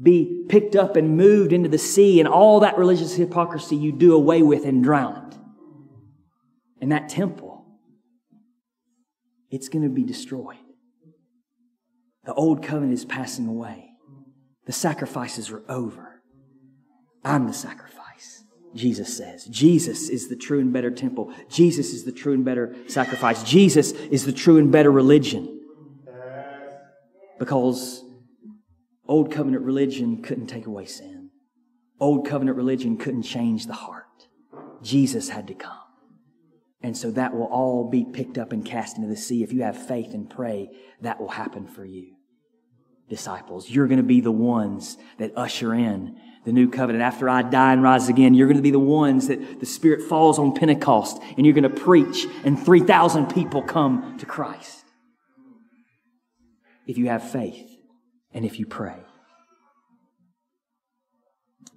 be picked up and moved into the sea, and all that religious hypocrisy you do away with and drown it. And that temple, it's going to be destroyed. The old covenant is passing away. The sacrifices are over. I'm the sacrifice, Jesus says. Jesus is the true and better temple. Jesus is the true and better sacrifice. Jesus is the true and better religion. Because old covenant religion couldn't take away sin. Old covenant religion couldn't change the heart. Jesus had to come. And so that will all be picked up and cast into the sea. If you have faith and pray, that will happen for you. Disciples, you're going to be the ones that usher in the new covenant. After I die and rise again, you're going to be the ones that the Spirit falls on Pentecost and you're going to preach and 3,000 people come to Christ. If you have faith and if you pray.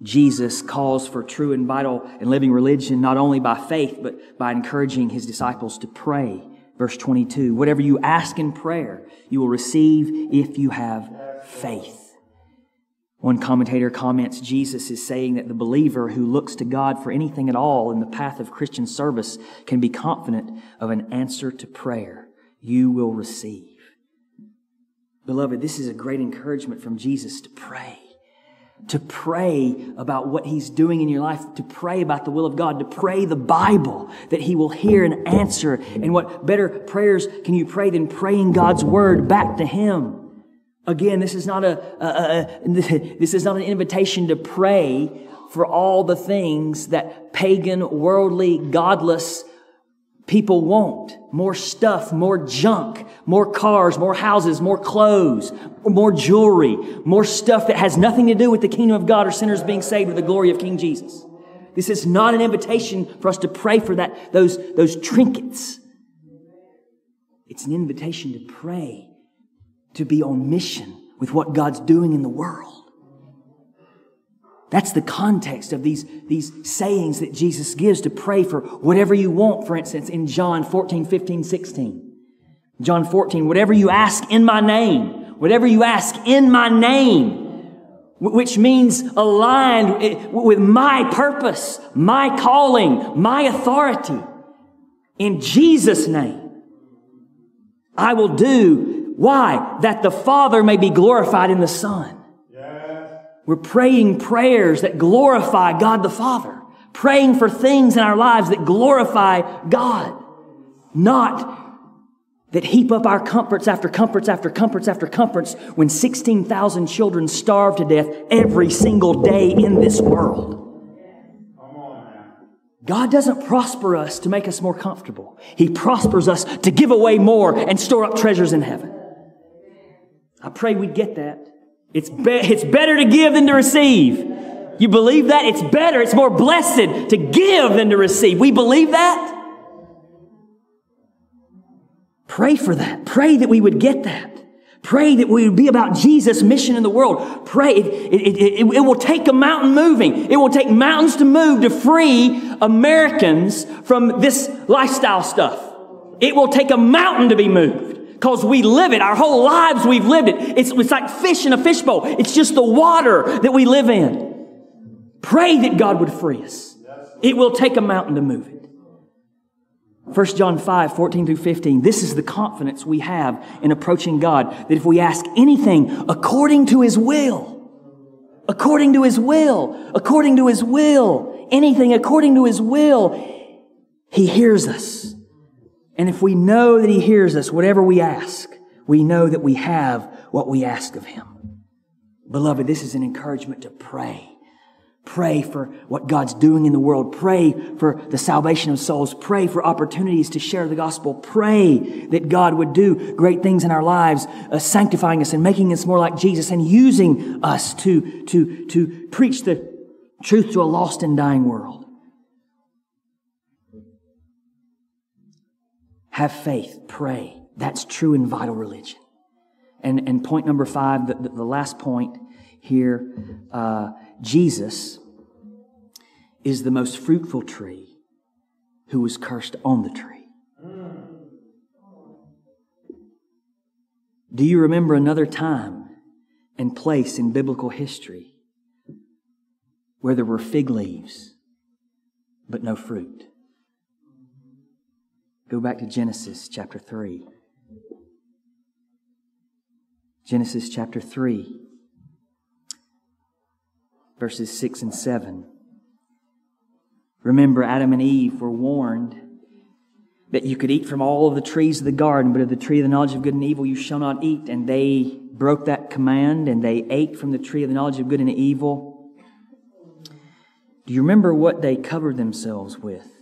Jesus calls for true and vital and living religion not only by faith, but by encouraging his disciples to pray. Verse 22 Whatever you ask in prayer, you will receive if you have faith. One commentator comments Jesus is saying that the believer who looks to God for anything at all in the path of Christian service can be confident of an answer to prayer you will receive. Beloved, this is a great encouragement from Jesus to pray. To pray about what He's doing in your life, to pray about the will of God, to pray the Bible that He will hear and answer. And what better prayers can you pray than praying God's Word back to Him? Again, this is not a, a, a, this is not an invitation to pray for all the things that pagan, worldly, godless people want. More stuff, more junk, more cars, more houses, more clothes, more jewelry, more stuff that has nothing to do with the kingdom of God or sinners being saved or the glory of King Jesus. This is not an invitation for us to pray for that, those, those trinkets. It's an invitation to pray to be on mission with what God's doing in the world. That's the context of these, these sayings that Jesus gives to pray for whatever you want, for instance, in John 14, 15, 16. John 14, whatever you ask in my name, whatever you ask in my name, which means aligned eh, with my purpose, my calling, my authority. In Jesus' name, I will do why? That the Father may be glorified in the Son. We're praying prayers that glorify God the Father. Praying for things in our lives that glorify God. Not that heap up our comforts after comforts after comforts after comforts when 16,000 children starve to death every single day in this world. God doesn't prosper us to make us more comfortable. He prospers us to give away more and store up treasures in heaven. I pray we get that. It's, be- it's better to give than to receive. You believe that? It's better, it's more blessed to give than to receive. We believe that? Pray for that. Pray that we would get that. Pray that we would be about Jesus' mission in the world. Pray. It, it, it, it, will take a mountain moving. It will take mountains to move to free Americans from this lifestyle stuff. It will take a mountain to be moved because we live it. Our whole lives we've lived it. It's, it's like fish in a fishbowl. It's just the water that we live in. Pray that God would free us. It will take a mountain to move it. 1 John 5, 14 through 15. This is the confidence we have in approaching God that if we ask anything according to His will, according to His will, according to His will, anything according to His will, He hears us. And if we know that He hears us, whatever we ask, we know that we have what we ask of Him. Beloved, this is an encouragement to pray. Pray for what God's doing in the world. Pray for the salvation of souls. Pray for opportunities to share the gospel. Pray that God would do great things in our lives, uh, sanctifying us and making us more like Jesus and using us to, to, to preach the truth to a lost and dying world. Have faith, pray. That's true and vital religion. And, and point number five, the, the last point here, uh, Jesus is the most fruitful tree who was cursed on the tree. Do you remember another time and place in biblical history where there were fig leaves but no fruit? Go back to Genesis chapter 3. Genesis chapter 3, verses 6 and 7. Remember, Adam and Eve were warned that you could eat from all of the trees of the garden, but of the tree of the knowledge of good and evil you shall not eat. And they broke that command and they ate from the tree of the knowledge of good and evil. Do you remember what they covered themselves with?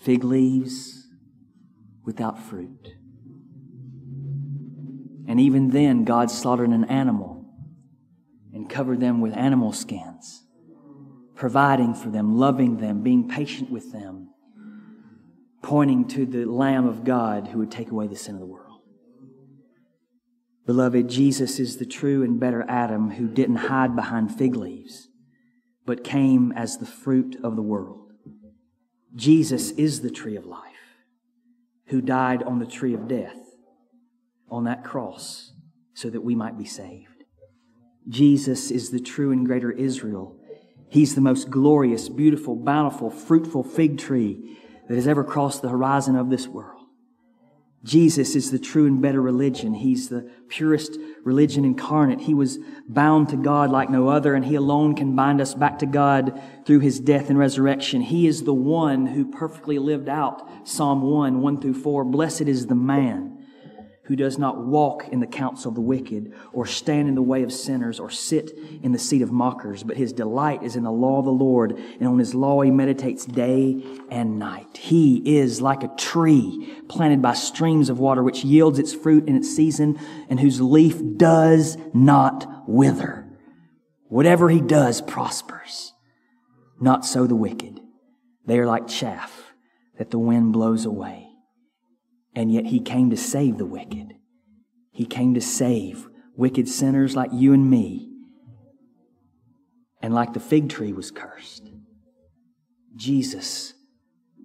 fig leaves without fruit. And even then, God slaughtered an animal and covered them with animal skins, providing for them, loving them, being patient with them. pointing to the Lamb of God who would take away the sin of the world. Beloved, Jesus is the true and better Adam who didn't hide behind fig leaves, but came as the fruit of the world. Jesus is the tree of life who died on the tree of death, on that cross, so that we might be saved. Jesus is the true and greater Israel. He's the most glorious, beautiful, bountiful, fruitful fig tree that has ever crossed the horizon of this world. Jesus is the true and better religion. He's the purest religion incarnate. He was bound to God like no other, and He alone can bind us back to God through His death and resurrection. He is the one who perfectly lived out Psalm 1, 1 through 4. Blessed is the man who does not walk in the counsel of the wicked, or stand in the way of sinners, or sit in the seat of mockers, but his delight is in the law of the Lord, and on his law he meditates day and night. He is like a tree planted by streams of water, which yields its fruit in its season, and whose leaf does not wither. Whatever he does prospers. Not so the wicked. They are like chaff that the wind blows away. And yet he came to save the wicked. He came to save wicked sinners like you and me. And like the fig tree was cursed, Jesus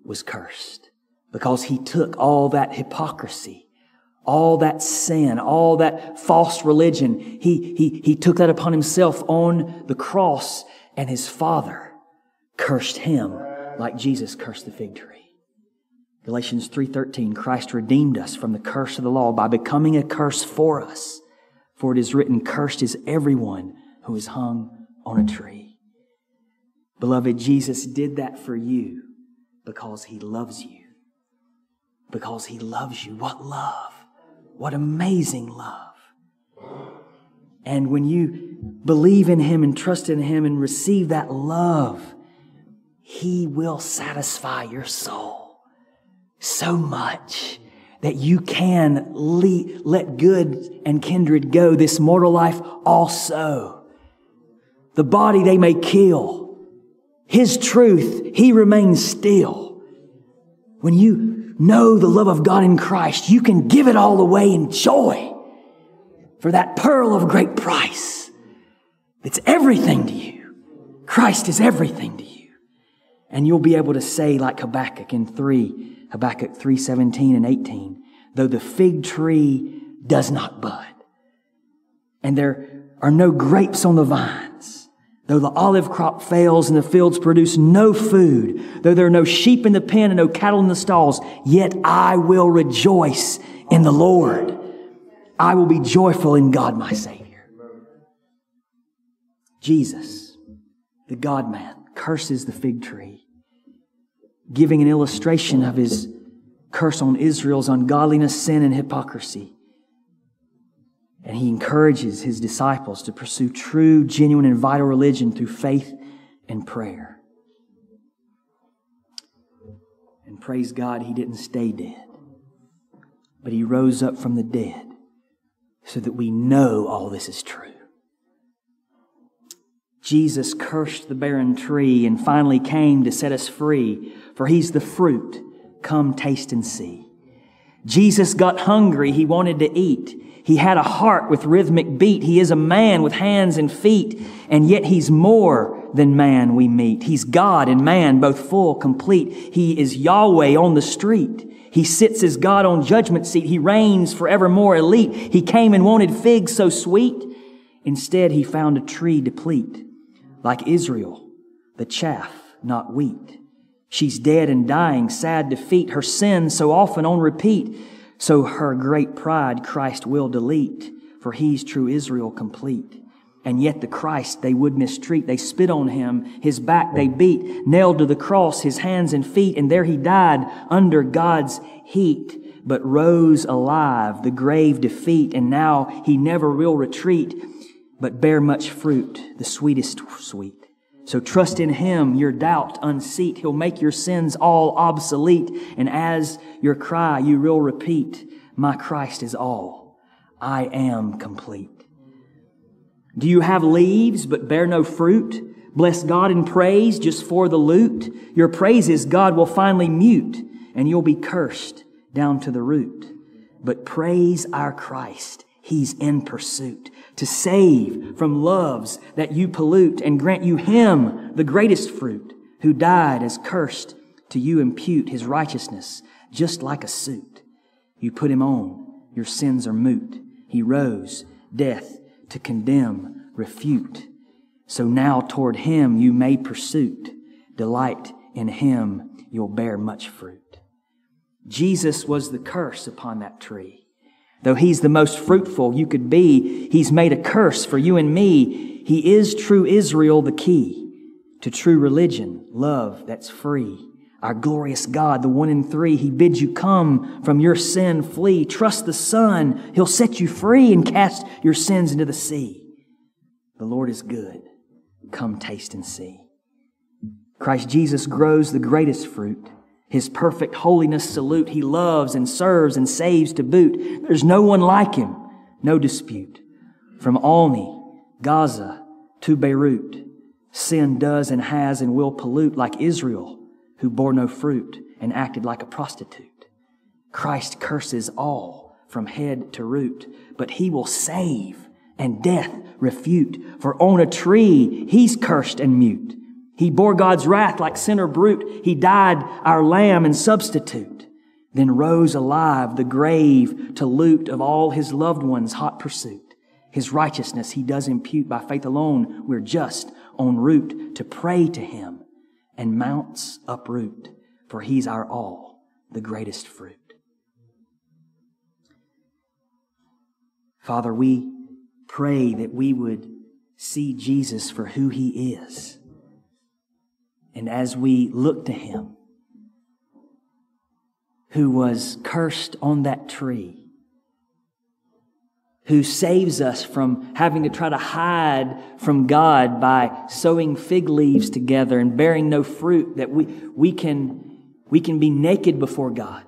was cursed because he took all that hypocrisy, all that sin, all that false religion. He, he, he took that upon himself on the cross and his father cursed him like Jesus cursed the fig tree. Galatians 3:13 Christ redeemed us from the curse of the law by becoming a curse for us. For it is written cursed is everyone who is hung on a tree. Beloved, Jesus did that for you because he loves you. Because he loves you. What love. What amazing love. And when you believe in him and trust in him and receive that love, he will satisfy your soul so much that you can le- let good and kindred go, this mortal life also. The body they may kill. His truth, He remains still. When you know the love of God in Christ, you can give it all away in joy for that pearl of great price. It's everything to you. Christ is everything to you. And you'll be able to say like Habakkuk in 3, Habakkuk 3 17 and 18. Though the fig tree does not bud, and there are no grapes on the vines, though the olive crop fails and the fields produce no food, though there are no sheep in the pen and no cattle in the stalls, yet I will rejoice in the Lord. I will be joyful in God my Savior. Jesus, the God man, curses the fig tree giving an illustration of his curse on Israel's ungodliness, sin, and hypocrisy. And he encourages his disciples to pursue true, genuine, and vital religion through faith and prayer. And praise God, he didn't stay dead, but he rose up from the dead so that we know all this is true. Jesus cursed the barren tree and finally came to set us free, for he's the fruit. Come taste and see. Jesus got hungry. He wanted to eat. He had a heart with rhythmic beat. He is a man with hands and feet, and yet he's more than man we meet. He's God and man, both full, complete. He is Yahweh on the street. He sits as God on judgment seat. He reigns forevermore elite. He came and wanted figs so sweet. Instead, he found a tree deplete like Israel, the chaff, not wheat. She's dead and dying, sad defeat, her sins so often on repeat. So her great pride Christ will delete, for he's true Israel complete. And yet the Christ they would mistreat. They spit on him, his back they beat, nailed to the cross his hands and feet, and there he died under God's heat, but rose alive, the grave defeat, and now he never will retreat but bear much fruit, the sweetest sweet. So trust in Him, your doubt unseat. He'll make your sins all obsolete. And as your cry, you will repeat, My Christ is all. I am complete. Do you have leaves but bear no fruit? Bless God in praise just for the loot. Your praises God will finally mute and you'll be cursed down to the root. But praise our Christ. He's in pursuit to save from loves that you pollute and grant you him, the greatest fruit, who died as cursed to you impute his righteousness just like a suit. You put him on, your sins are moot. He rose, death to condemn, refute. So now toward him you may pursuit. Delight in him, you'll bear much fruit. Jesus was the curse upon that tree. Though he's the most fruitful you could be, he's made a curse for you and me. He is true Israel, the key to true religion, love that's free. Our glorious God, the one in three, he bids you come from your sin, flee. Trust the Son. He'll set you free and cast your sins into the sea. The Lord is good. Come taste and see. Christ Jesus grows the greatest fruit. His perfect holiness salute. He loves and serves and saves to boot. There's no one like him, no dispute. From Olney, Gaza to Beirut, sin does and has and will pollute like Israel, who bore no fruit and acted like a prostitute. Christ curses all from head to root, but he will save and death refute. For on a tree, he's cursed and mute. He bore God's wrath like sinner brute. He died our lamb and substitute. Then rose alive the grave to loot of all his loved ones' hot pursuit. His righteousness he does impute by faith alone. We're just en route to pray to him and mounts uproot, for he's our all, the greatest fruit. Father, we pray that we would see Jesus for who he is and as we look to him, who was cursed on that tree, who saves us from having to try to hide from God by sewing fig leaves together and bearing no fruit, that we, we, can, we can be naked before God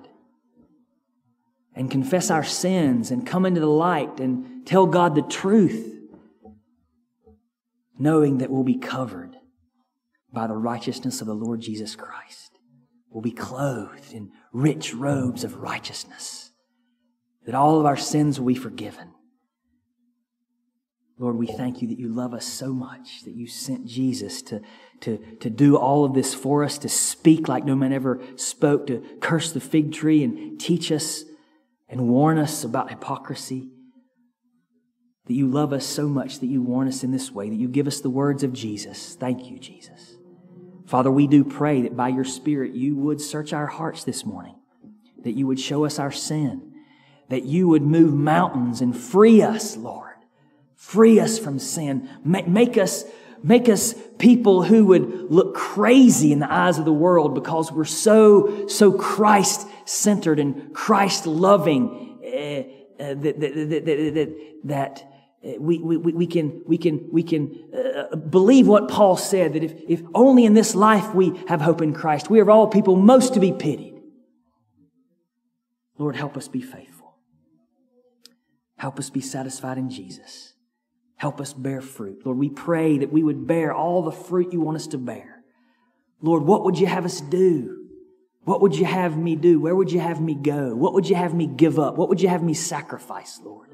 and confess our sins and come into the light and tell God the truth, knowing that we'll be covered by the righteousness of the Lord Jesus Christ. We'll be clothed in rich robes of righteousness, that all of our sins will be forgiven. Lord, we thank you that you love us so much that you sent Jesus to, to, to do all of this for us, to speak like no man ever spoke, to curse the fig tree and teach us and warn us about hypocrisy. That you love us so much that you warn us in this way, that you give us the words of Jesus. Thank you, Jesus. Father, we do pray that by your Spirit you would search our hearts this morning, that you would show us our sin, that you would move mountains and free us, Lord. Free us from sin. Make us, make us people who would look crazy in the eyes of the world because we're so, so Christ centered and Christ loving uh, uh, that, that, that, that uh, we, we, we can, we can, we can uh, believe what Paul said that if, if only in this life we have hope in Christ, we are all people most to be pitied. Lord, help us be faithful. Help us be satisfied in Jesus. Help us bear fruit. Lord, we pray that we would bear all the fruit you want us to bear. Lord, what would you have us do? What would you have me do? Where would you have me go? What would you have me give up? What would you have me sacrifice, Lord?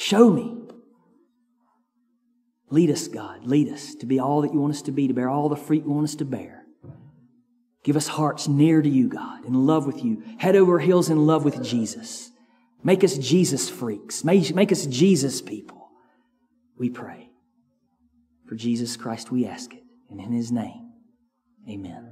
Show me. Lead us, God. Lead us to be all that you want us to be, to bear all the fruit you want us to bear. Give us hearts near to you, God, in love with you, head over heels in love with Jesus. Make us Jesus freaks. Make, make us Jesus people. We pray. For Jesus Christ, we ask it. And in his name, amen.